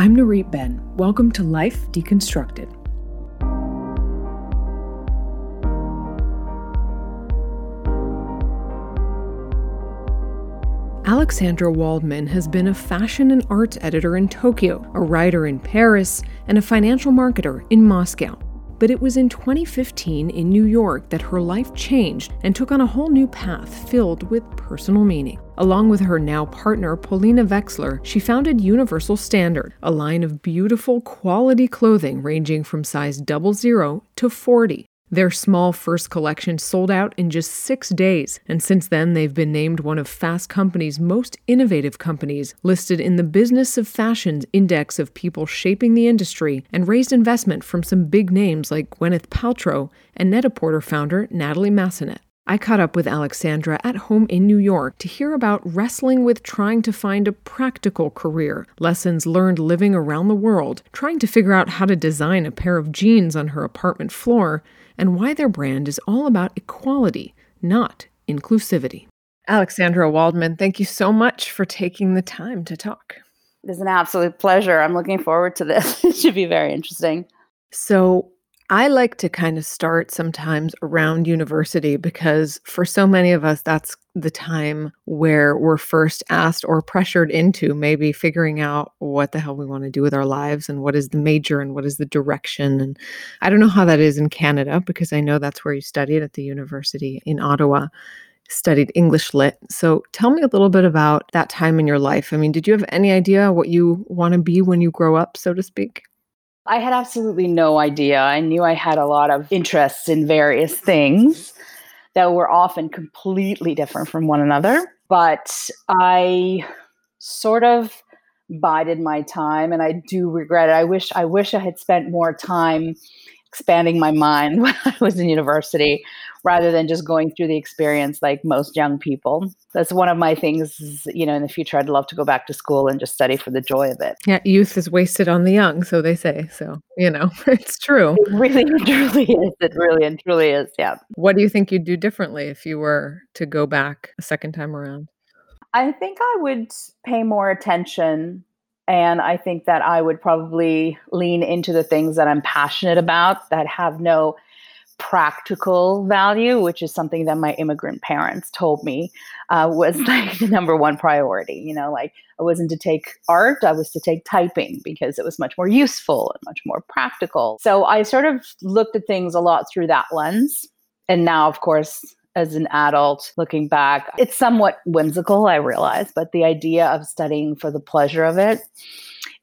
I'm Narit Ben. Welcome to Life Deconstructed. Alexandra Waldman has been a fashion and arts editor in Tokyo, a writer in Paris, and a financial marketer in Moscow. But it was in 2015 in New York that her life changed and took on a whole new path filled with personal meaning. Along with her now partner, Polina Veksler, she founded Universal Standard, a line of beautiful quality clothing ranging from size double zero to 40. Their small first collection sold out in just six days, and since then they've been named one of Fast Company's most innovative companies, listed in the Business of Fashion's index of people shaping the industry, and raised investment from some big names like Gwyneth Paltrow and Net-a-Porter founder Natalie Massenet. I caught up with Alexandra at home in New York to hear about wrestling with trying to find a practical career, lessons learned living around the world, trying to figure out how to design a pair of jeans on her apartment floor, and why their brand is all about equality, not inclusivity. Alexandra Waldman, thank you so much for taking the time to talk. It's an absolute pleasure. I'm looking forward to this. it should be very interesting. So, I like to kind of start sometimes around university because for so many of us, that's the time where we're first asked or pressured into maybe figuring out what the hell we want to do with our lives and what is the major and what is the direction. And I don't know how that is in Canada because I know that's where you studied at the university in Ottawa studied English lit. So tell me a little bit about that time in your life. I mean, did you have any idea what you want to be when you grow up, so to speak? I had absolutely no idea. I knew I had a lot of interests in various things that were often completely different from one another. But I sort of bided my time and I do regret it. I wish I wish I had spent more time expanding my mind when I was in university rather than just going through the experience like most young people. That's one of my things, you know, in the future I'd love to go back to school and just study for the joy of it. Yeah, youth is wasted on the young, so they say. So, you know, it's true. It really truly is. It really and truly is. Yeah. What do you think you'd do differently if you were to go back a second time around? I think I would pay more attention and I think that I would probably lean into the things that I'm passionate about that have no practical value, which is something that my immigrant parents told me uh, was like the number one priority. You know, like I wasn't to take art, I was to take typing because it was much more useful and much more practical. So I sort of looked at things a lot through that lens. And now, of course, as an adult looking back, it's somewhat whimsical, I realize, but the idea of studying for the pleasure of it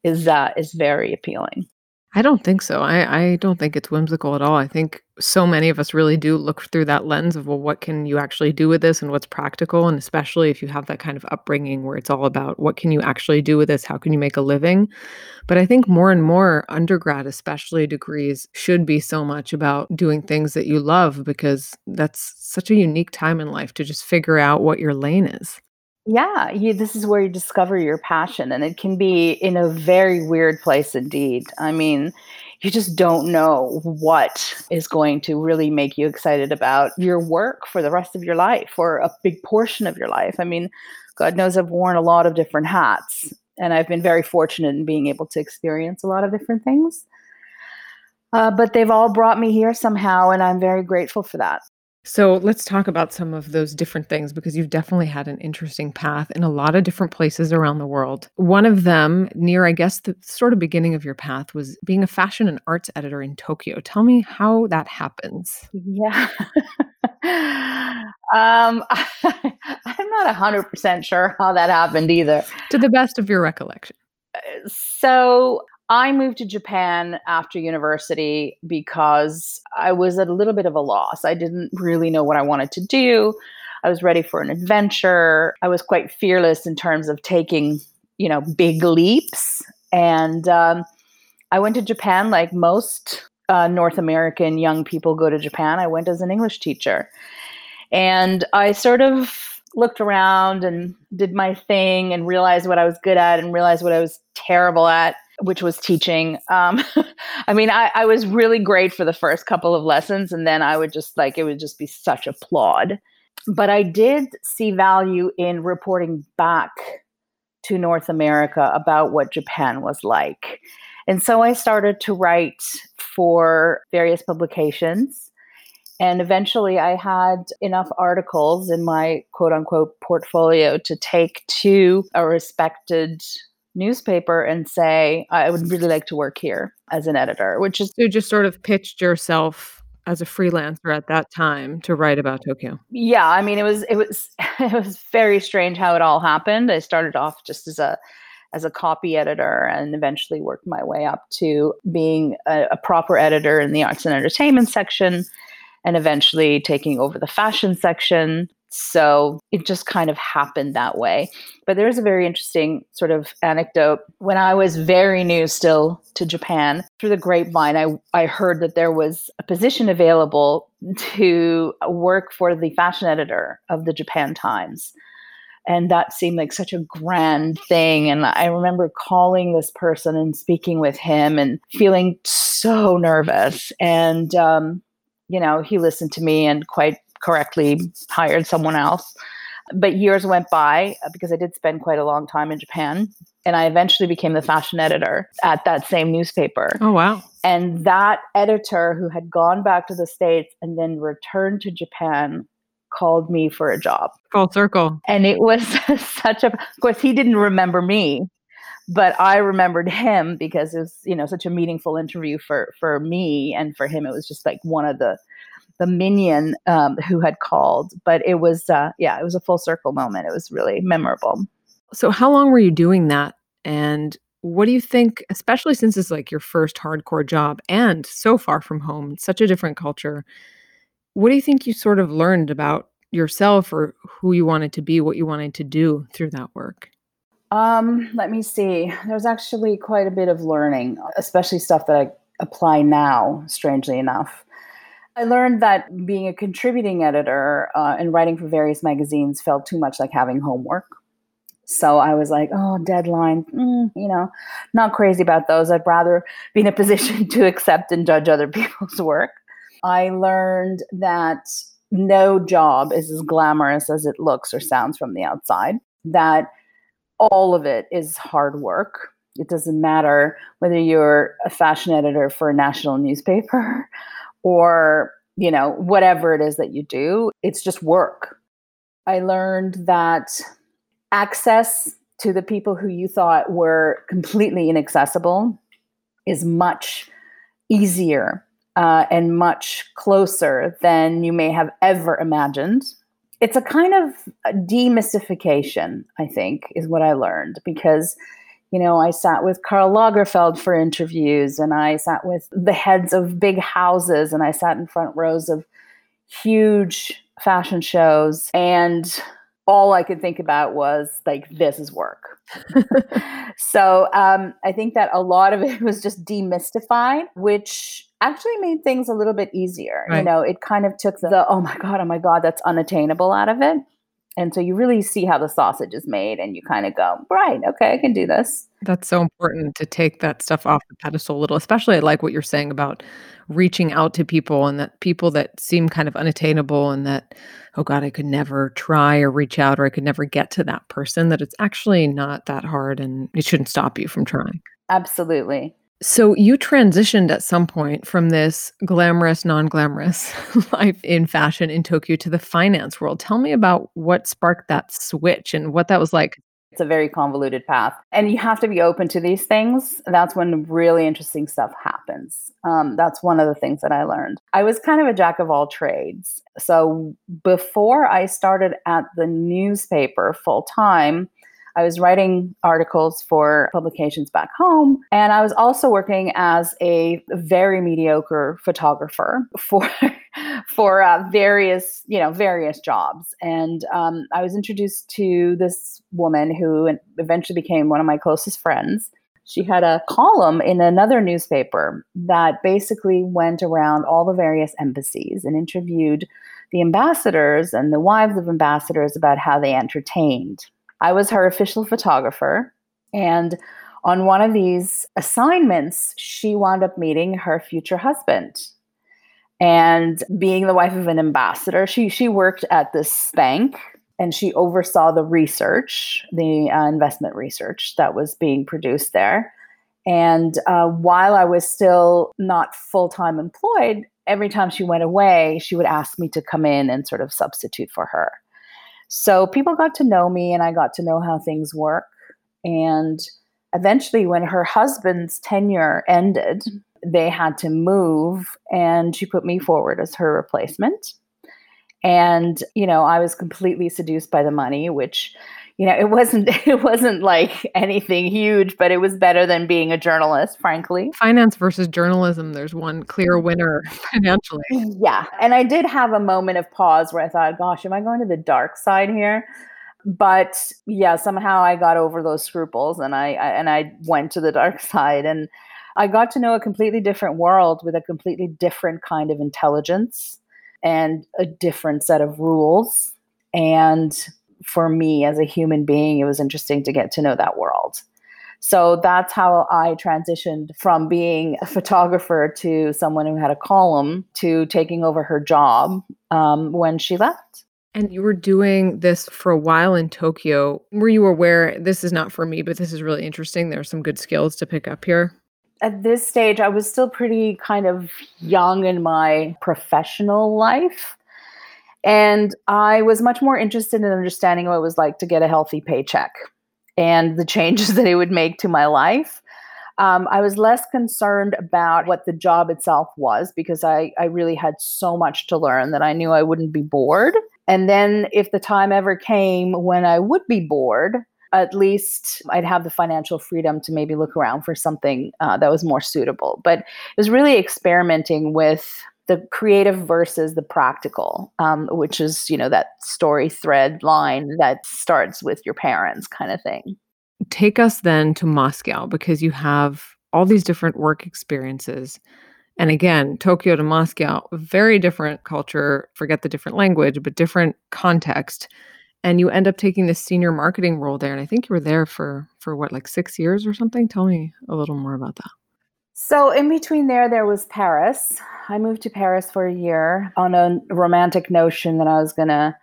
is uh, is very appealing. I don't think so. I, I don't think it's whimsical at all. I think so many of us really do look through that lens of, well, what can you actually do with this and what's practical? And especially if you have that kind of upbringing where it's all about what can you actually do with this? How can you make a living? But I think more and more undergrad, especially degrees, should be so much about doing things that you love because that's such a unique time in life to just figure out what your lane is. Yeah, you, this is where you discover your passion, and it can be in a very weird place indeed. I mean, you just don't know what is going to really make you excited about your work for the rest of your life or a big portion of your life. I mean, God knows I've worn a lot of different hats, and I've been very fortunate in being able to experience a lot of different things. Uh, but they've all brought me here somehow, and I'm very grateful for that. So let's talk about some of those different things because you've definitely had an interesting path in a lot of different places around the world. One of them, near, I guess, the sort of beginning of your path, was being a fashion and arts editor in Tokyo. Tell me how that happens. Yeah. um, I'm not 100% sure how that happened either. To the best of your recollection. Uh, so I moved to Japan after university because I was at a little bit of a loss. I didn't really know what I wanted to do. I was ready for an adventure. I was quite fearless in terms of taking, you know, big leaps. And um, I went to Japan like most uh, North American young people go to Japan. I went as an English teacher. And I sort of looked around and did my thing and realized what I was good at and realized what I was terrible at which was teaching. Um, I mean, I, I was really great for the first couple of lessons, and then I would just like it would just be such a plod. But I did see value in reporting back to North America about what Japan was like. And so I started to write for various publications. And eventually I had enough articles in my quote unquote portfolio to take to a respected newspaper and say, I would really like to work here as an editor, which is. You just sort of pitched yourself as a freelancer at that time to write about Tokyo. Yeah, I mean it was it was it was very strange how it all happened. I started off just as a as a copy editor and eventually worked my way up to being a, a proper editor in the arts and entertainment section and eventually taking over the fashion section so it just kind of happened that way. But there's a very interesting sort of anecdote. When I was very new still to Japan, through the grapevine, I, I heard that there was a position available to work for the fashion editor of the Japan Times. And that seemed like such a grand thing. And I remember calling this person and speaking with him and feeling so nervous. And, um, you know, he listened to me and quite correctly hired someone else. But years went by uh, because I did spend quite a long time in Japan. And I eventually became the fashion editor at that same newspaper. Oh, wow. And that editor who had gone back to the States and then returned to Japan called me for a job. Full circle. And it was such a, of course, he didn't remember me, but I remembered him because it was, you know, such a meaningful interview for for me and for him. It was just like one of the the minion um, who had called. But it was, uh, yeah, it was a full circle moment. It was really memorable. So, how long were you doing that? And what do you think, especially since it's like your first hardcore job and so far from home, such a different culture? What do you think you sort of learned about yourself or who you wanted to be, what you wanted to do through that work? Um, let me see. There's actually quite a bit of learning, especially stuff that I apply now, strangely enough. I learned that being a contributing editor uh, and writing for various magazines felt too much like having homework. So I was like, oh, deadline, mm, you know, not crazy about those. I'd rather be in a position to accept and judge other people's work. I learned that no job is as glamorous as it looks or sounds from the outside, that all of it is hard work. It doesn't matter whether you're a fashion editor for a national newspaper or you know whatever it is that you do it's just work. I learned that access to the people who you thought were completely inaccessible is much easier uh, and much closer than you may have ever imagined. It's a kind of demystification i think is what i learned because you know, I sat with Karl Lagerfeld for interviews and I sat with the heads of big houses and I sat in front rows of huge fashion shows and all I could think about was like this is work. so um, I think that a lot of it was just demystified, which actually made things a little bit easier. Right. You know, it kind of took the oh my god, oh my god, that's unattainable out of it. And so you really see how the sausage is made and you kind of go, right, okay, I can do this. That's so important to take that stuff off the pedestal a little, especially I like what you're saying about reaching out to people and that people that seem kind of unattainable and that, oh God, I could never try or reach out or I could never get to that person, that it's actually not that hard and it shouldn't stop you from trying. Absolutely. So you transitioned at some point from this glamorous, non-glamorous life in fashion in Tokyo to the finance world. Tell me about what sparked that switch and what that was like. It's a very convoluted path, and you have to be open to these things. That's when really interesting stuff happens. Um, that's one of the things that I learned. I was kind of a jack of all trades. So before I started at the newspaper full time, I was writing articles for publications back home, and I was also working as a very mediocre photographer for for uh, various you know various jobs. And um, I was introduced to this woman who eventually became one of my closest friends. She had a column in another newspaper that basically went around all the various embassies and interviewed the ambassadors and the wives of ambassadors about how they entertained I was her official photographer. And on one of these assignments, she wound up meeting her future husband. And being the wife of an ambassador, she she worked at this bank and she oversaw the research, the uh, investment research that was being produced there. And uh, while I was still not full time employed, every time she went away, she would ask me to come in and sort of substitute for her. So people got to know me and I got to know how things work. And eventually, when her husband's tenure ended, they had to move and she put me forward as her replacement. And, you know, I was completely seduced by the money, which you know it wasn't it wasn't like anything huge but it was better than being a journalist frankly. Finance versus journalism there's one clear winner financially. Yeah and i did have a moment of pause where i thought gosh am i going to the dark side here? But yeah somehow i got over those scruples and I, I and i went to the dark side and i got to know a completely different world with a completely different kind of intelligence and a different set of rules and for me as a human being, it was interesting to get to know that world. So that's how I transitioned from being a photographer to someone who had a column to taking over her job um, when she left. And you were doing this for a while in Tokyo. Were you aware this is not for me, but this is really interesting? There are some good skills to pick up here. At this stage, I was still pretty kind of young in my professional life. And I was much more interested in understanding what it was like to get a healthy paycheck and the changes that it would make to my life. Um, I was less concerned about what the job itself was because I, I really had so much to learn that I knew I wouldn't be bored. And then, if the time ever came when I would be bored, at least I'd have the financial freedom to maybe look around for something uh, that was more suitable. But it was really experimenting with the creative versus the practical, um, which is, you know, that story thread line that starts with your parents kind of thing. Take us then to Moscow because you have all these different work experiences. And again, Tokyo to Moscow, very different culture, forget the different language, but different context. And you end up taking this senior marketing role there. And I think you were there for for what, like six years or something? Tell me a little more about that. So, in between there, there was Paris. I moved to Paris for a year on a romantic notion that I was going to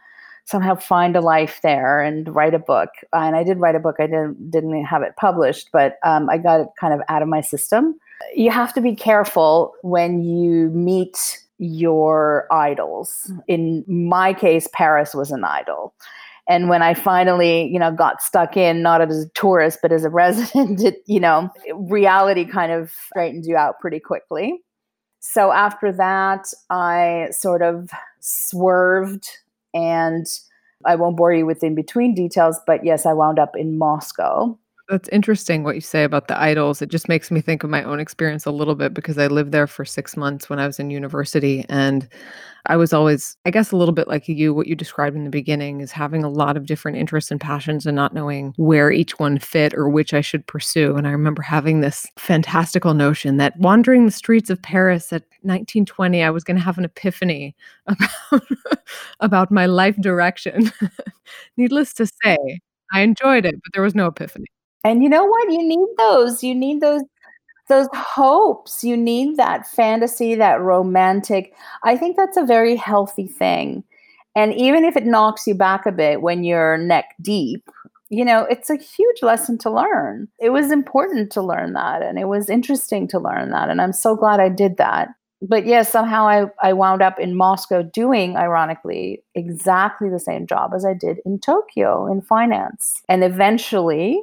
somehow find a life there and write a book. And I did write a book. I didn't didn't have it published, but um, I got it kind of out of my system. You have to be careful when you meet your idols. In my case, Paris was an idol. And when I finally, you know, got stuck in, not as a tourist, but as a resident, it, you know, reality kind of straightens you out pretty quickly. So after that, I sort of swerved and I won't bore you with in between details, but yes, I wound up in Moscow that's interesting what you say about the idols. It just makes me think of my own experience a little bit because I lived there for six months when I was in university. And I was always, I guess, a little bit like you. What you described in the beginning is having a lot of different interests and passions and not knowing where each one fit or which I should pursue. And I remember having this fantastical notion that wandering the streets of Paris at 1920, I was going to have an epiphany about, about my life direction. Needless to say, I enjoyed it, but there was no epiphany. And you know what? You need those. You need those those hopes. You need that fantasy, that romantic. I think that's a very healthy thing. And even if it knocks you back a bit when you're neck deep, you know, it's a huge lesson to learn. It was important to learn that and it was interesting to learn that. And I'm so glad I did that. But yes, somehow I, I wound up in Moscow doing, ironically, exactly the same job as I did in Tokyo in finance. And eventually,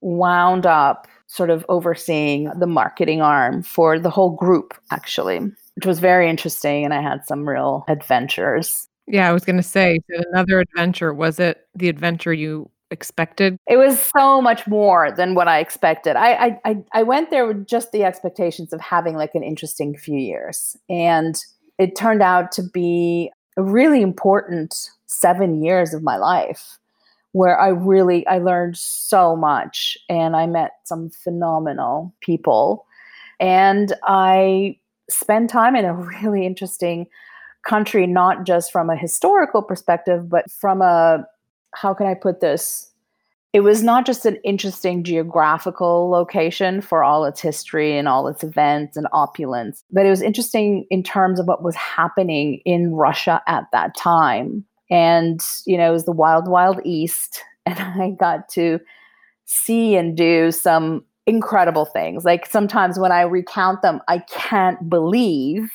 wound up sort of overseeing the marketing arm for the whole group, actually, which was very interesting. And I had some real adventures. Yeah, I was going to say another adventure. Was it the adventure you expected? It was so much more than what I expected. I, I, I went there with just the expectations of having like an interesting few years. And it turned out to be a really important seven years of my life where I really I learned so much and I met some phenomenal people. And I spent time in a really interesting country not just from a historical perspective but from a how can I put this? It was not just an interesting geographical location for all its history and all its events and opulence, but it was interesting in terms of what was happening in Russia at that time And, you know, it was the wild, wild east. And I got to see and do some incredible things. Like sometimes when I recount them, I can't believe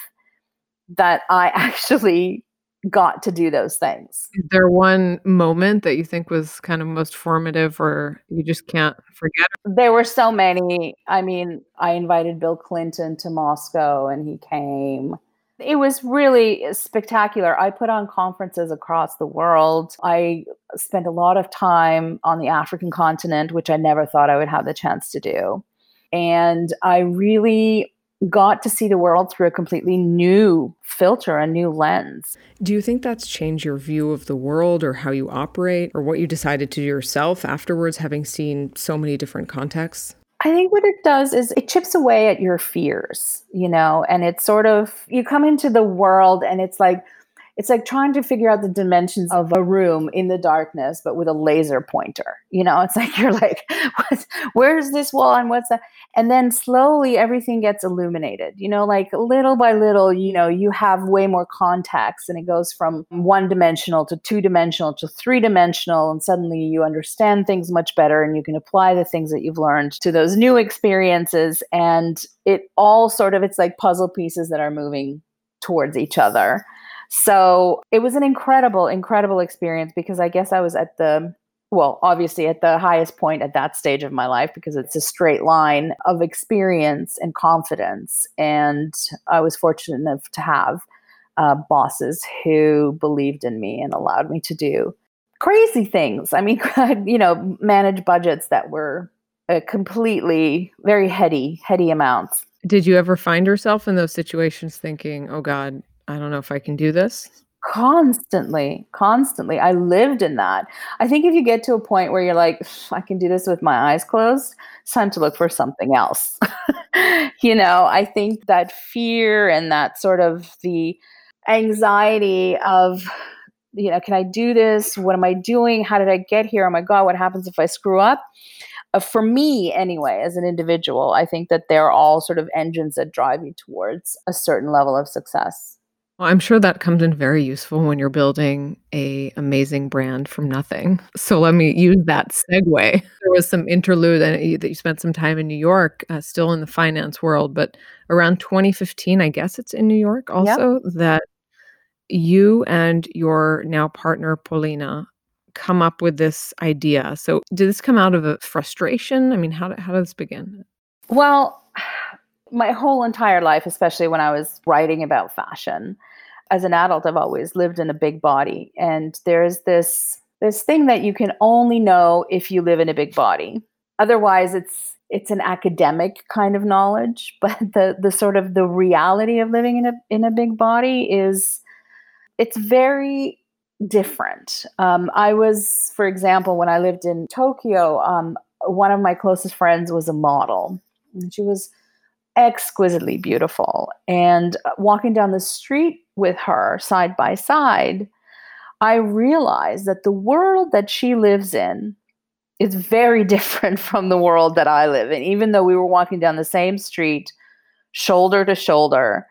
that I actually got to do those things. Is there one moment that you think was kind of most formative or you just can't forget? There were so many. I mean, I invited Bill Clinton to Moscow and he came. It was really spectacular. I put on conferences across the world. I spent a lot of time on the African continent, which I never thought I would have the chance to do. And I really got to see the world through a completely new filter, a new lens. Do you think that's changed your view of the world or how you operate or what you decided to do yourself afterwards, having seen so many different contexts? I think what it does is it chips away at your fears, you know, and it's sort of, you come into the world and it's like, it's like trying to figure out the dimensions of a room in the darkness but with a laser pointer you know? It's like you're like where's this wall and what's that? And then slowly everything gets illuminated you know? Like little by little you know you have way more context and it goes from one dimensional to two dimensional to three dimensional and suddenly you understand things much better and you can apply the things that you've learned to those new experiences. And it all sort of it's like puzzle pieces that are moving towards each other so it was an incredible, incredible experience because I guess I was at the, well, obviously at the highest point at that stage of my life because it's a straight line of experience and confidence. And I was fortunate enough to have uh, bosses who believed in me and allowed me to do crazy things. I mean, you know, manage budgets that were uh, completely very heady, heady amounts. Did you ever find yourself in those situations thinking, oh God, I don't know if I can do this? Constantly, constantly. I lived in that. I think if you get to a point where you're like, I can do this with my eyes closed, it's time to look for something else. you know, I think that fear and that sort of the anxiety of, you know, can I do this? What am I doing? How did I get here? Oh my God, what happens if I screw up? Uh, for me, anyway, as an individual, I think that they're all sort of engines that drive you towards a certain level of success. Well, I'm sure that comes in very useful when you're building a amazing brand from nothing. So let me use that segue. There was some interlude that you, that you spent some time in New York, uh, still in the finance world, but around 2015, I guess it's in New York also, yep. that you and your now partner Polina come up with this idea. So did this come out of a frustration? I mean, how did, how did this begin? Well, my whole entire life, especially when I was writing about fashion, as an adult, I've always lived in a big body. And there's this this thing that you can only know if you live in a big body. Otherwise, it's it's an academic kind of knowledge, but the the sort of the reality of living in a in a big body is it's very different. Um, I was, for example, when I lived in Tokyo, um, one of my closest friends was a model, and she was exquisitely beautiful. And walking down the street with her side by side, I realized that the world that she lives in is very different from the world that I live in. Even though we were walking down the same street, shoulder to shoulder,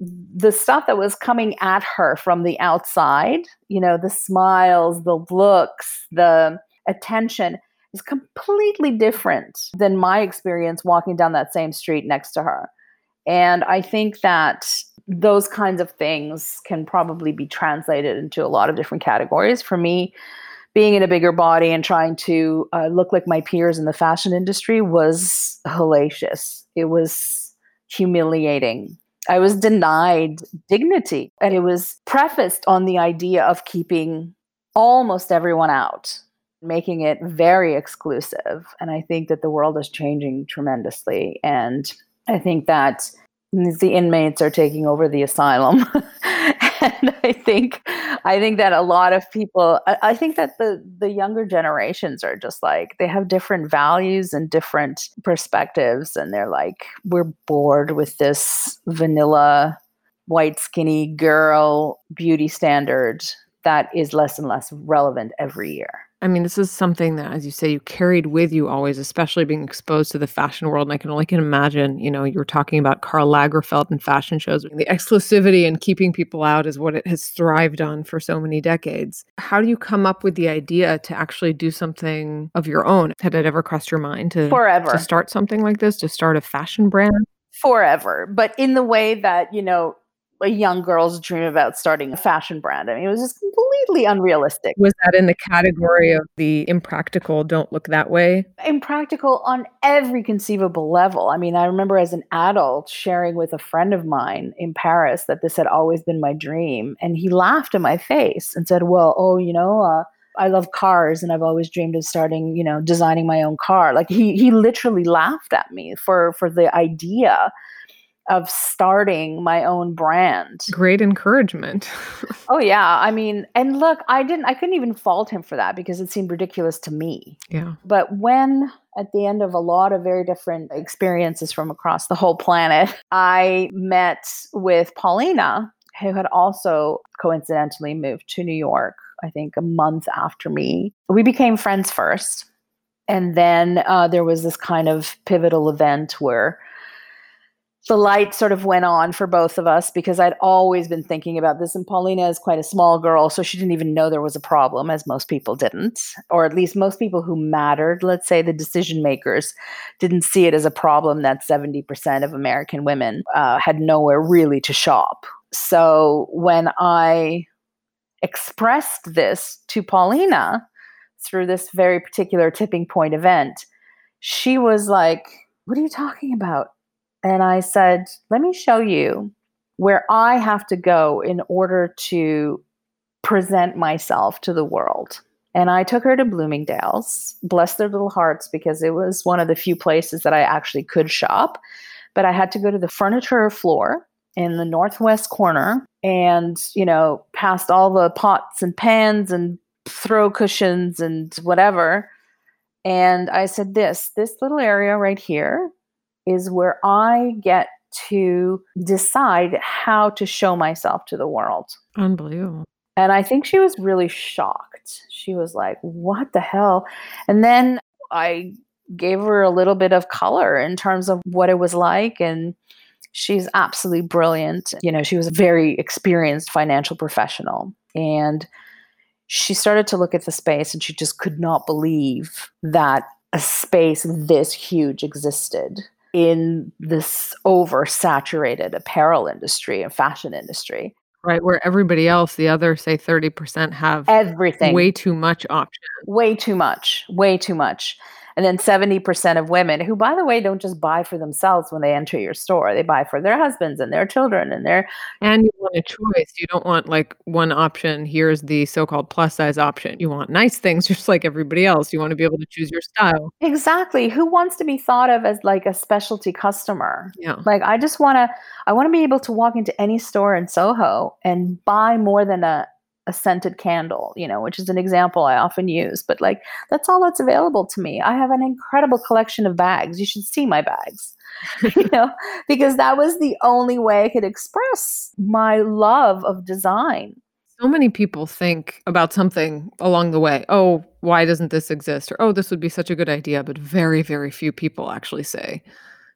the stuff that was coming at her from the outside, you know, the smiles, the looks, the attention, is completely different than my experience walking down that same street next to her. And I think that those kinds of things can probably be translated into a lot of different categories. For me, being in a bigger body and trying to uh, look like my peers in the fashion industry was hellacious. It was humiliating. I was denied dignity, and it was prefaced on the idea of keeping almost everyone out making it very exclusive. And I think that the world is changing tremendously. And I think that the inmates are taking over the asylum. and I think I think that a lot of people I, I, think that the the younger generations are just like they have different values and different perspectives and they're like we're bored with this vanilla white skinny girl beauty standard that is less and less relevant every year. I mean, this is something that, as you say, you carried with you always, especially being exposed to the fashion world. And I can only can imagine, you know, you were talking about Karl Lagerfeld and fashion shows. The exclusivity and keeping people out is what it has thrived on for so many decades. How do you come up with the idea to actually do something of your own? Had it ever crossed your mind to forever to start something like this, to start a fashion brand? Forever, but in the way that you know a young girl's dream about starting a fashion brand. I mean, it was just completely unrealistic. Was that in the category of the impractical, don't look that way? Impractical on every conceivable level. I mean, I remember as an adult sharing with a friend of mine in Paris that this had always been my dream. And he laughed in my face and said, Well, oh, you know, uh, I love cars and I've always dreamed of starting, you know, designing my own car. Like he he literally laughed at me for for the idea of starting my own brand. Great encouragement. oh yeah, I mean, and look, I didn't I couldn't even fault him for that because it seemed ridiculous to me. Yeah. But when at the end of a lot of very different experiences from across the whole planet, I met with Polina, who had also coincidentally moved to New York, I think a month after me. We became friends first. And then uh, there was this kind of pivotal event where the light sort of went on for both of us because I'd always been thinking about this. And Polina is quite a small girl, so she didn't even know there was a problem, as most people didn't, or at least most people who mattered, let's say the decision makers, didn't see it as a problem that 70% of American women uh, had nowhere really to shop. So when I expressed this to Polina through this very particular tipping point event, she was like, What are you talking about? And I said, let me show you where I have to go in order to present myself to the world. And I took her to Bloomingdale's, bless their little hearts, because it was one of the few places that I actually could shop. But I had to go to the furniture floor in the northwest corner and, you know, past all the pots and pans and throw cushions and whatever. And I said, This, this little area right here is where I get to decide how to show myself to the world. Unbelievable. And I think she was really shocked. She was like, What the hell? And then I gave her a little bit of color in terms of what it was like. And she's absolutely brilliant. You know, she was a very experienced financial professional. And she started to look at the space and she just could not believe that a space this huge existed in this oversaturated apparel industry and fashion industry. Right, where everybody else, the other say 30% have everything way too much option. Way too much, way too much. And then 70% of women, who, by the way, don't just buy for themselves when they enter your store, they buy for their husbands and their children and their. And you want a choice. You don't want like one option. Here's the so called plus size option. You want nice things just like everybody else. You want to be able to choose your style. Exactly. Who wants to be thought of as like a specialty customer? Yeah. Like, I just want to, I want to be able to walk into any store in Soho and buy more than a, a scented candle, you know, which is an example I often use, but like that's all that's available to me. I have an incredible collection of bags. You should see my bags. you know, because that was the only way I could express my love of design. So many people think about something along the way. Oh, why doesn't this exist? Or, oh, this would be such a good idea. But very, very few people actually say,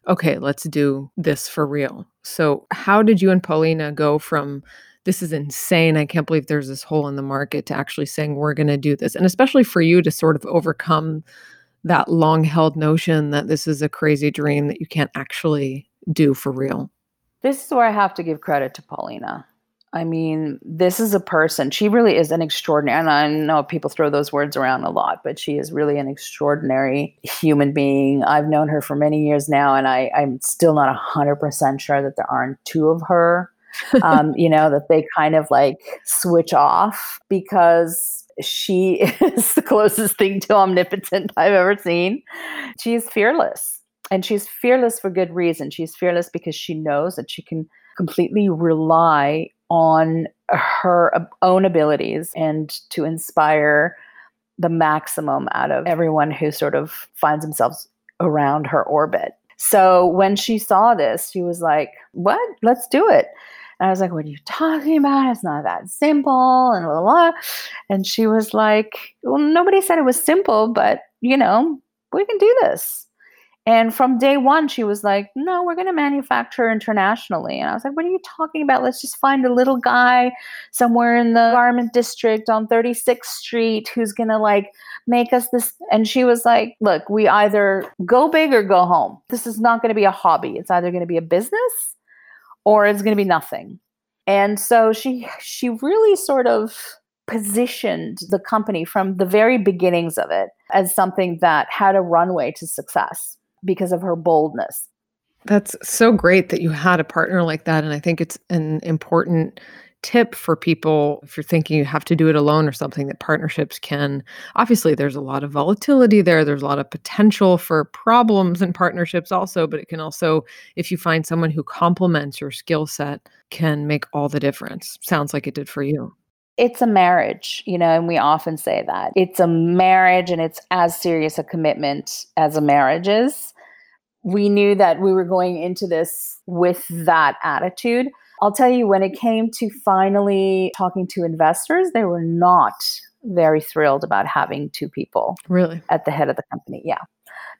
okay, let's do this for real. So, how did you and Polina go from this is insane. I can't believe there's this hole in the market to actually saying we're going to do this. And especially for you to sort of overcome that long held notion that this is a crazy dream that you can't actually do for real. This is where I have to give credit to Polina. I mean, this is a person, she really is an extraordinary, and I know people throw those words around a lot, but she is really an extraordinary human being. I've known her for many years now, and I, I'm still not 100% sure that there aren't two of her um, you know, that they kind of like switch off because she is the closest thing to omnipotent I've ever seen. She is fearless. And she's fearless for good reason. She's fearless because she knows that she can completely rely on her own abilities and to inspire the maximum out of everyone who sort of finds themselves around her orbit. So when she saw this, she was like, What? Let's do it. And I was like, What are you talking about? It's not that simple. And blah, blah, blah. And she was like, Well, nobody said it was simple, but you know, we can do this. And from day one, she was like, No, we're going to manufacture internationally. And I was like, What are you talking about? Let's just find a little guy somewhere in the garment district on 36th Street who's going to like make us this. And she was like, Look, we either go big or go home. This is not going to be a hobby. It's either going to be a business or it's going to be nothing. And so she she really sort of positioned the company from the very beginnings of it as something that had a runway to success because of her boldness. That's so great that you had a partner like that. And I think it's an important tip for people if you're thinking you have to do it alone or something that partnerships can obviously there's a lot of volatility there there's a lot of potential for problems in partnerships also but it can also if you find someone who complements your skill set can make all the difference sounds like it did for you it's a marriage, you know, and we often say that. It's a marriage and it's as serious a commitment as a marriage is. We knew that we were going into this with that attitude. I'll tell you, when it came to finally talking to investors, they were not very thrilled about having two people really at the head of the company. Yeah.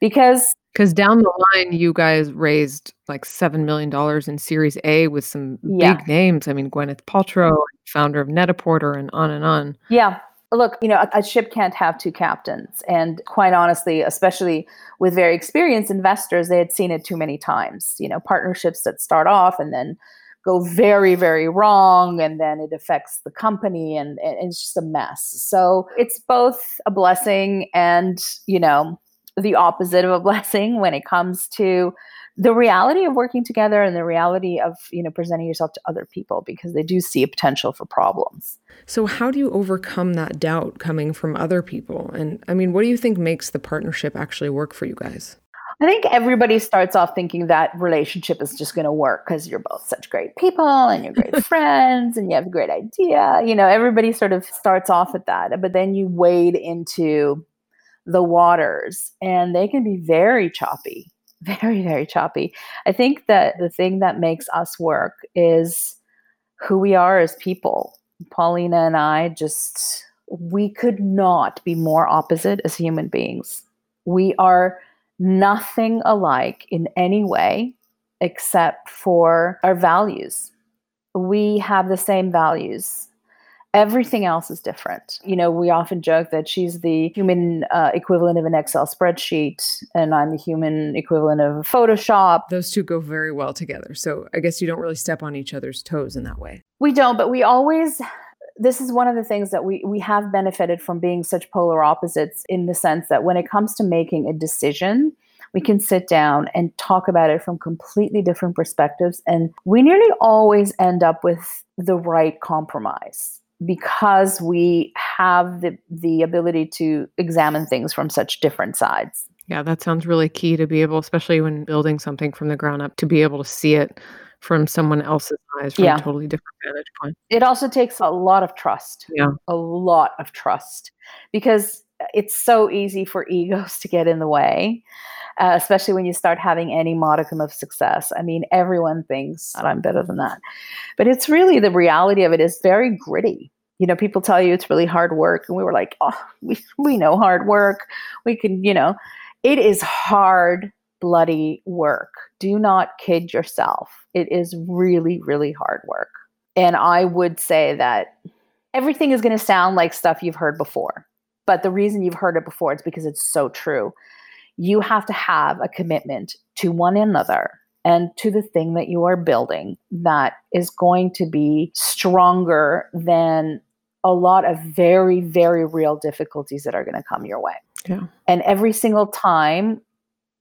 Because because down the line, you guys raised like $7 million in Series A with some Yeah. big names. I mean, Gwyneth Paltrow, founder of Net-a-Porter, and on and on. Yeah. Look, you know, a, a ship can't have two captains. And quite honestly, especially with very experienced investors, they had seen it too many times. You know, partnerships that start off and then go very, very wrong, and then it affects the company, and, and it's just a mess. So it's both a blessing and, you know, the opposite of a blessing when it comes to the reality of working together and the reality of you know presenting yourself to other people because they do see a potential for problems So, how do you overcome that doubt coming from other people? And I mean, what do you think makes the partnership actually work for you guys? i think everybody starts off thinking that relationship is just going to work because you're both such great people and you're great friends and you have a great idea you know everybody sort of starts off with that but then you wade into the waters and they can be very choppy very very choppy. I think that the thing that makes us work is who we are as people. Polina and i just we could not be more opposite as human beings. We are nothing alike in any way except for our values. We have the same values everything else is different you know we often joke that she's the human uh, equivalent of an excel spreadsheet and i'm the human equivalent of photoshop Those two go very well together. So, I guess you don't really step on each other's toes in that way. we don't but we always this is one of the things that we we have benefited from being such polar opposites in the sense that when it comes to making a decision we can sit down and talk about it from completely different perspectives and we nearly always end up with the right compromise because we have the the ability to examine things from such different sides Yeah, that sounds really key to be able, especially when building something from the ground up, to be able to see it from someone else's eyes from Yeah. a totally different vantage point. it also takes a lot of trust Yeah. a lot of trust because it's so easy for egos to get in the way uh, especially when you start having any modicum of success. I mean everyone thinks i'm better than that. But it's really the reality of it is very gritty. You know people tell you it's really hard work and we were like oh we, we know hard work. We can you know. It is hard bloody work. Do not kid yourself. It is really really hard work. And I would say that everything is going to sound like stuff you've heard before. But the reason you've heard it before is because it's so true. You have to have a commitment to one another and to the thing that you are building that is going to be stronger than a lot of very, very real difficulties that are going to come your way. Yeah. And every single time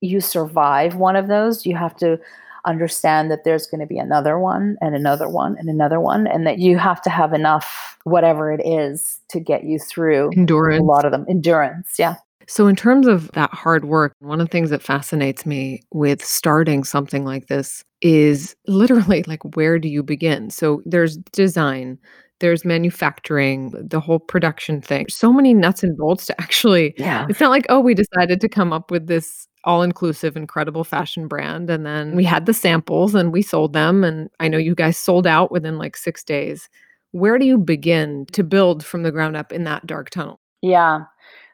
you survive one of those, you have to understand that there's going to be another one and another one and another one, and that you have to have enough, whatever it is, to get you through a lot of them. Endurance, yeah. So, in terms of that hard work, one of the things that fascinates me with starting something like this is literally like, where do you begin? So, there's design, there's manufacturing, the whole production thing. So many nuts and bolts to actually, Yeah. it's not like, oh, we decided to come up with this all inclusive, incredible fashion brand. And then we had the samples and we sold them. And I know you guys sold out within like six days. Where do you begin to build from the ground up in that dark tunnel? Yeah,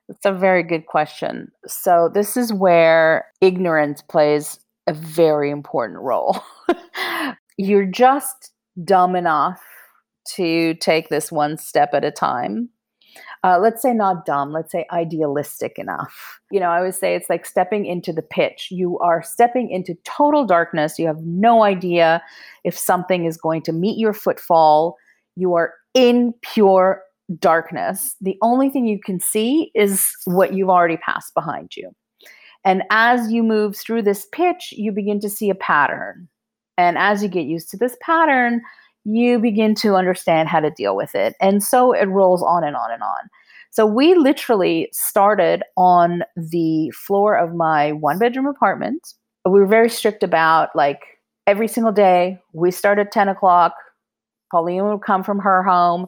that's a very good question. So, this is where ignorance plays a very important role. You're just dumb enough to take this one step at a time uh, let's say not dumb, let's say idealistic enough. You know, I would say it's like stepping into the pitch. You are stepping into total darkness. You have no idea if something is going to meet your footfall. You are in pure darkness. The only thing you can see is what you've already passed behind you. And as you move through this pitch, you begin to see a pattern. And as you get used to this pattern, you begin to understand how to deal with it. And so it rolls on and on and on. So we literally started on the floor of my one bedroom apartment. We were very strict about like every single day. We start at 10 o'clock. Polina would come from her home.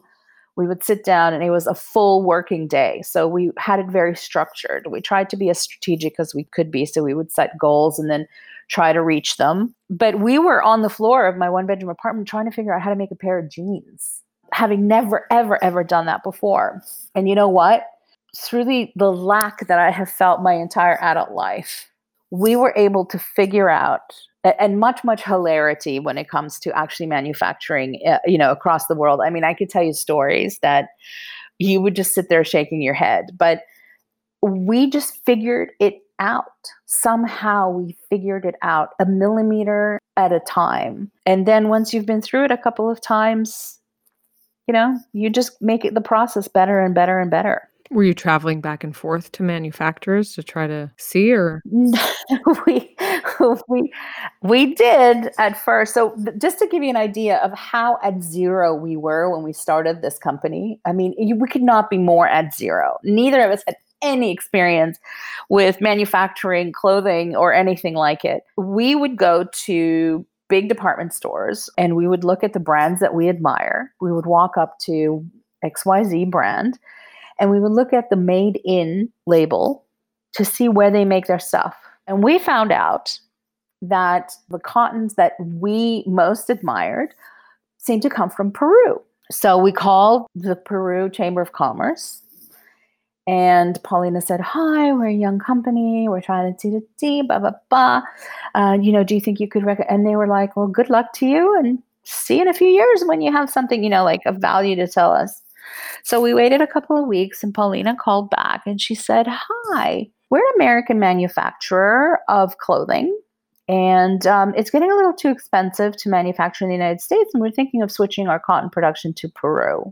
We would sit down and it was a full working day. So we had it very structured. We tried to be as strategic as we could be. So we would set goals and then try to reach them. But we were on the floor of my one bedroom apartment trying to figure out how to make a pair of jeans, having never, ever, ever done that before. And you know what? Through the, the lack that I have felt my entire adult life, we were able to figure out and much much hilarity when it comes to actually manufacturing uh, you know across the world i mean i could tell you stories that you would just sit there shaking your head but we just figured it out. Somehow we figured it out a millimeter at a time. And then once you've been through it a couple of times, you know, you just make it the process better and better and better. Were you traveling back and forth to manufacturers to try to see or we we we did at first. So just to give you an idea of how at zero we were when we started this company. I mean, we could not be more at zero. Neither of us had any experience with manufacturing clothing or anything like it, we would go to big department stores and we would look at the brands that we admire. We would walk up to XYZ brand and we would look at the made in label to see where they make their stuff. And we found out that the cottons that we most admired seemed to come from Peru. So we called the Peru Chamber of Commerce and Polina said, Hi, we're a young company. We're trying to do the D, blah, blah, blah. Uh, you know, do you think you could? Rec-? And they were like, Well, good luck to you and see in a few years when you have something, you know, like of value to tell us. So we waited a couple of weeks and Polina called back and she said, Hi, we're an American manufacturer of clothing. And um, it's getting a little too expensive to manufacture in the United States. And we're thinking of switching our cotton production to Peru.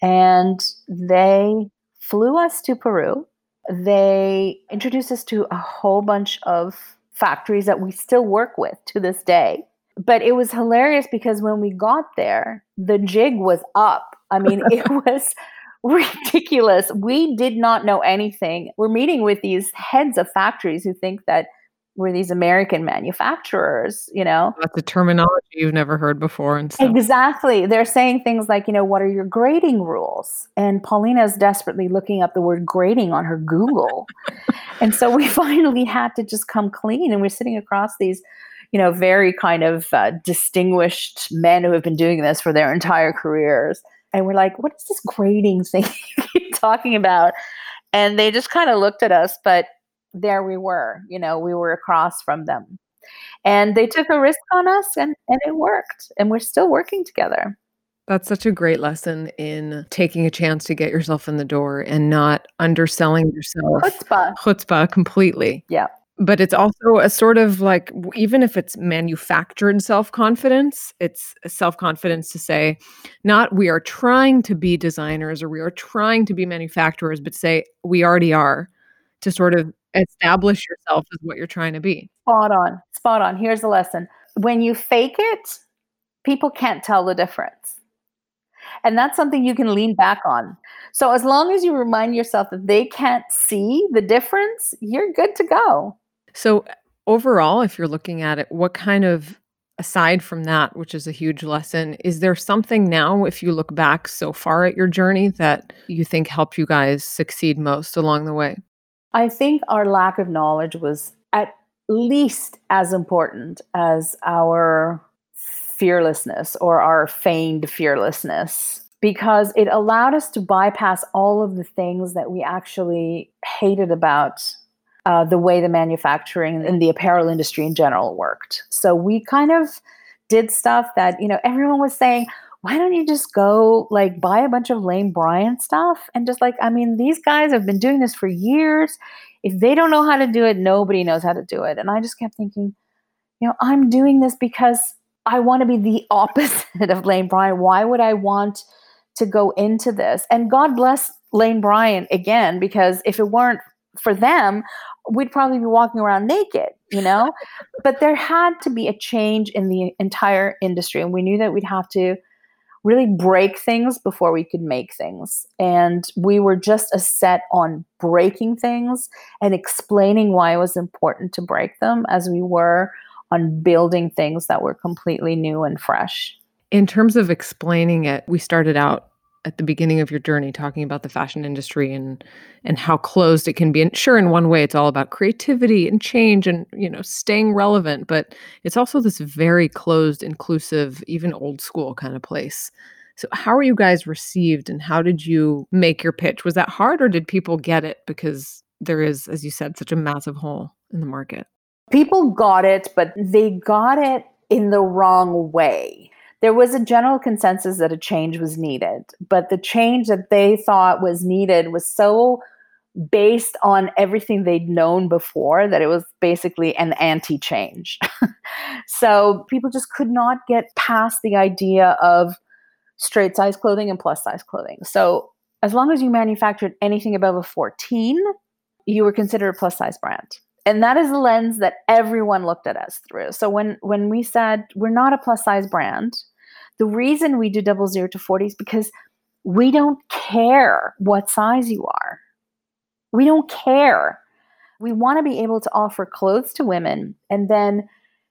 And they flew us to Peru. They introduced us to a whole bunch of factories that we still work with to this day. But it was hilarious because when we got there, the jig was up. I mean, it was ridiculous. We did not know anything. We're meeting with these heads of factories who think that were these American manufacturers, you know. That's a terminology you've never heard before. And stuff. Exactly. They're saying things like, you know, what are your grading rules? And Polina is desperately looking up the word grading on her Google. and so we finally had to just come clean. And we're sitting across these, you know, very kind of uh, distinguished men who have been doing this for their entire careers. And we're like, what is this grading thing you keep talking about? And they just kind of looked at us, but there we were, you know, we were across from them. And they took a risk on us and, and it worked. And we're still working together. That's such a great lesson in taking a chance to get yourself in the door and not underselling yourself. Chutzpah. Chutzpah completely. Yeah. But it's also a sort of like, even if it's manufactured self confidence, it's self confidence to say, not we are trying to be designers or we are trying to be manufacturers, but say we already are to sort of establish yourself as what you're trying to be. Spot on. Spot on. Here's the lesson. When you fake it, people can't tell the difference. And that's something you can lean back on. So as long as you remind yourself that they can't see the difference, you're good to go. So overall, if you're looking at it, what kind of aside from that, which is a huge lesson, is there something now, if you look back so far at your journey, that you think helped you guys succeed most along the way? I think our lack of knowledge was at least as important as our fearlessness or our feigned fearlessness because it allowed us to bypass all of the things that we actually hated about uh, the way the manufacturing and the apparel industry in general worked. So we kind of did stuff that, you know, everyone was saying, why don't you just go like buy a bunch of Lane Bryant stuff and just like, I mean, these guys have been doing this for years. If they don't know how to do it, nobody knows how to do it. And I just kept thinking, you know, I'm doing this because I want to be the opposite of Lane Bryant. Why would I want to go into this? And God bless Lane Bryant again, because if it weren't for them, we'd probably be walking around naked, you know? but there had to be a change in the entire industry. And we knew that we'd have to really break things before we could make things. And we were just as set on breaking things and explaining why it was important to break them as we were on building things that were completely new and fresh. In terms of explaining it, we started out at the beginning of your journey talking about the fashion industry and and how closed it can be. And sure in one way it's all about creativity and change and you know staying relevant but it's also this very closed inclusive even old school kind of place. So how are you guys received and how did you make your pitch? Was that hard or did people get it? Because there is as you said such a massive hole in the market. People got it but they got it in the wrong way there was a general consensus that a change was needed, but the change that they thought was needed was so based on everything they'd known before that it was basically an anti change. so people just could not get past the idea of straight size clothing and plus size clothing. So as long as you manufactured anything above a 14, you were considered a plus size brand and that is the lens that everyone looked at us through so when when we said we're not a plus size brand the reason we do double zero to 40 is because we don't care what size you are. We don't care. We want to be able to offer clothes to women and then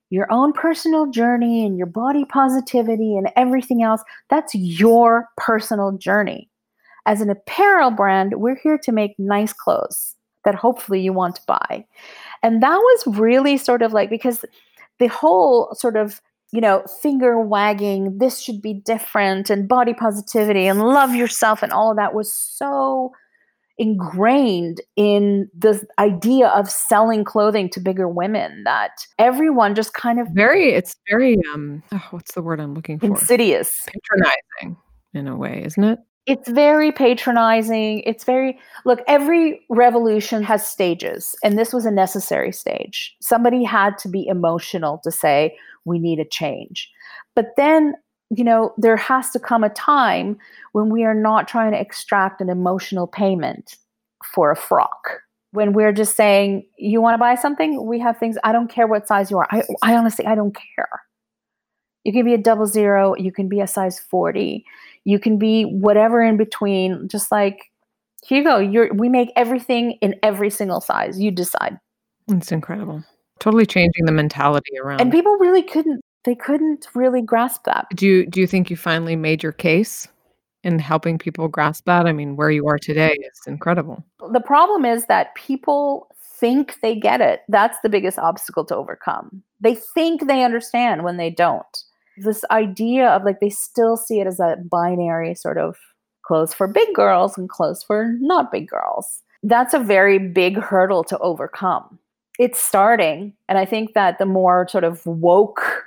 your own personal journey and your body positivity and everything else. That's your personal journey. As an apparel brand, we're here to make nice clothes that hopefully you want to buy. And that was really sort of like because the whole sort of you know, finger wagging, this should be different, and body positivity and love yourself, and all of that was so ingrained in the idea of selling clothing to bigger women that everyone just kind of very it's very um oh, what's the word i'm looking for? Insidious. Patronizing in a way isn't it? It's very patronizing. It's very look every revolution has stages and this was a necessary stage. Somebody had to be emotional to say we need a change. But then, you know, there has to come a time when we are not trying to extract an emotional payment for a frock. When we're just saying, you want to buy something? We have things, I don't care what size you are. I, I honestly, I don't care. You can be a double zero, you can be a size 40, you can be whatever in between, just like here you we make everything in every single size. You decide. It's incredible. Totally changing the mentality around. And people really couldn't they couldn't really grasp that. Do you do you think you finally made your case in helping people grasp that? I mean, where you are today is incredible. The problem is that people think they get it. That's the biggest obstacle to overcome. They think they understand when they don't. This idea of like they still see it as a binary sort of clothes for big girls and clothes for not big girls. That's a very big hurdle to overcome it's starting. And I think that the more sort of woke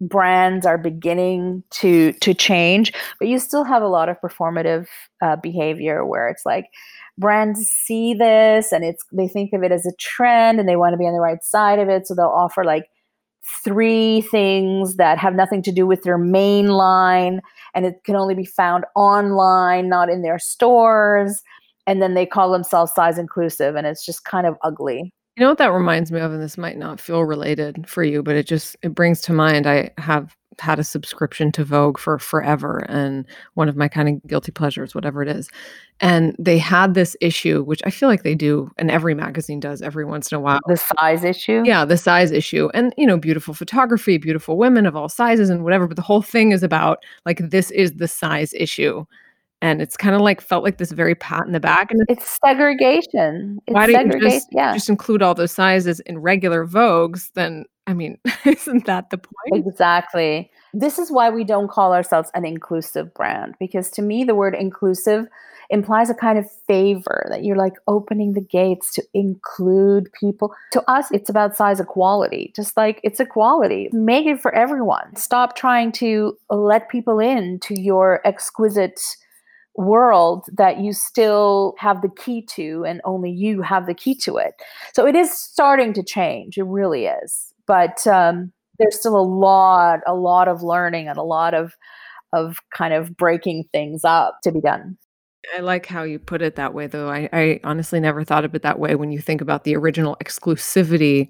brands are beginning to to change, but you still have a lot of performative uh, behavior where it's like brands see this and it's they think of it as a trend and they want to be on the right side of it, so they'll offer like three things that have nothing to do with their main line and it can only be found online, not in their stores. And then they call themselves size inclusive, and it's just kind of ugly. You know what that reminds me of, and this might not feel related for you, but it just it brings to mind. I have had a subscription to Vogue for forever, and one of my kind of guilty pleasures, whatever it is. And they had this issue, which I feel like they do, and every magazine does every once in a while. The size issue. Yeah, the size issue, and you know, beautiful photography, beautiful women of all sizes, and whatever. But the whole thing is about like this is the size issue and it's kind of like felt like this very pat in the back. And it's segregation. It's why don't you just, yeah. just include all those sizes in regular Vogues? Then I mean, isn't that the point? Exactly. This is why we don't call ourselves an inclusive brand because to me, the word inclusive implies a kind of favor that you're like opening the gates to include people. To us, it's about size equality, just like it's equality. Make it for everyone. Stop trying to let people in to your exquisite world that you still have the key to and only you have the key to it. So it is starting to change. It really is. But um, there's still a lot, a lot of learning and a lot of of kind of breaking things up to be done. I like how you put it that way, though. I, I honestly never thought of it that way when you think about the original exclusivity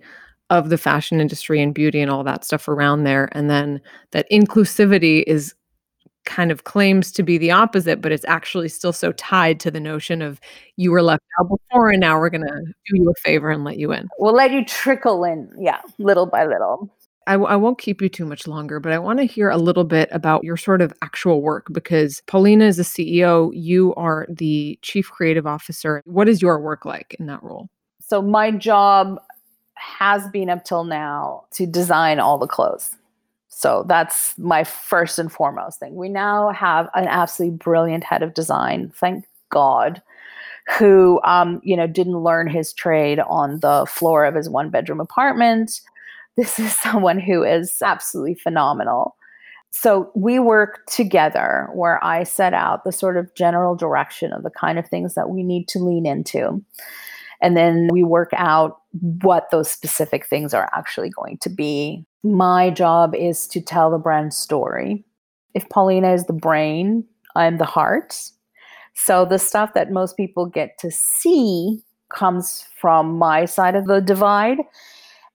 of the fashion industry and beauty and all that stuff around there. And then that inclusivity is kind of claims to be the opposite, but it's actually still so tied to the notion of you were left out before and now we're going to do you a favor and let you in. We'll let you trickle in, yeah, little by little. I w- I won't keep you too much longer, but I want to hear a little bit about your sort of actual work because Polina is the CEO, you are the chief creative officer. What is your work like in that role? So, my job has been up till now to design all the clothes. So, that's my first and foremost thing. We now have an absolutely brilliant head of design, thank God who um, you know didn't learn his trade on the floor of his one bedroom apartment this is someone who is absolutely phenomenal. So we work together where I set out the sort of general direction of the kind of things that we need to lean into. And then we work out what those specific things are actually going to be. My job is to tell the brand story. If Polina is the brain, I'm the heart. So the stuff that most people get to see comes from my side of the divide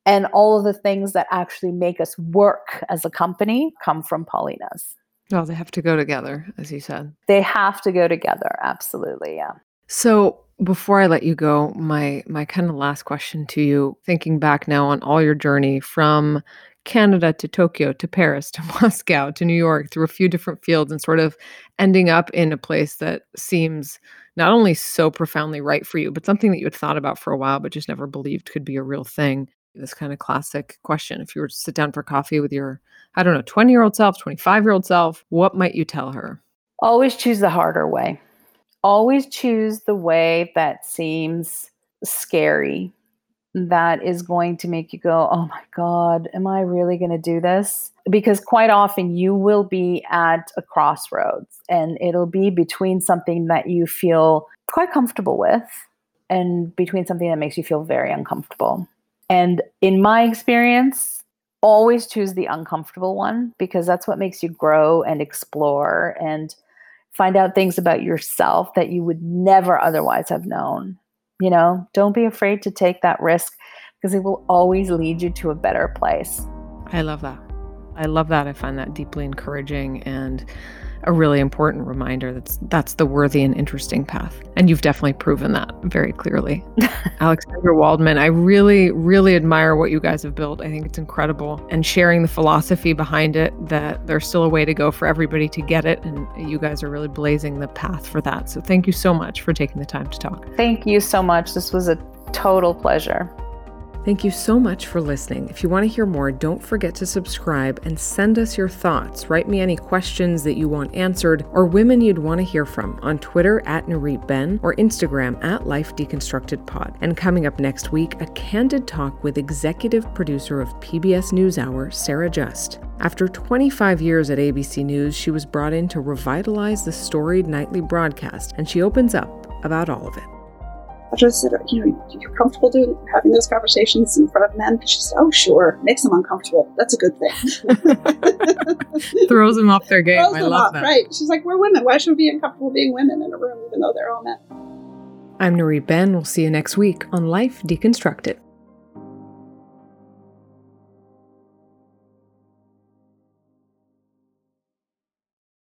and all of the things that actually make us work as a company come from Polina's. Oh, they have to go together, as you said. They have to go together. Absolutely. Yeah. So before I let you go, my my kind of last question to you, thinking back now on all your journey from Canada to Tokyo to Paris to Moscow to New York through a few different fields and sort of ending up in a place that seems not only so profoundly right for you, but something that you had thought about for a while but just never believed could be a real thing this kind of classic question. If you were to sit down for coffee with your, I don't know, 20 year old self, 25 year old self, what might you tell her? Always choose the harder way. Always choose the way that seems scary, that is going to make you go, oh my God, am I really going to do this? Because quite often you will be at a crossroads and it'll be between something that you feel quite comfortable with and between something that makes you feel very uncomfortable. And in my experience, always choose the uncomfortable one because that's what makes you grow and explore and find out things about yourself that you would never otherwise have known. You know, don't be afraid to take that risk because it will always lead you to a better place. I love that. I love that. I find that deeply encouraging and a really important reminder that's that's the worthy and interesting path. And you've definitely proven that very clearly. Alexandra Waldman, I really, really admire what you guys have built. I think it's incredible. And sharing the philosophy behind it that there's still a way to go for everybody to get it. And you guys are really blazing the path for that. So thank you so much for taking the time to talk. Thank you so much. This was a total pleasure. Thank you so much for listening. If you want to hear more, don't forget to subscribe and send us your thoughts. Write me any questions that you want answered or women you'd want to hear from on Twitter at Narit Ben or Instagram at Life Deconstructed Pod. And coming up next week, a candid talk with executive producer of PBS NewsHour, Sarah Just. After 25 years at ABC News, she was brought in to revitalize the storied nightly broadcast, and she opens up about all of it. I just said, you know, you're comfortable doing having those conversations in front of men? She said, oh, sure, makes them uncomfortable. That's a good thing. Throws them off their game. Throws I love off, that. Right. She's like, we're women. Why should we be uncomfortable being women in a room, even though they're all men? I'm Narit Ben. We'll see you next week on Life Deconstructed.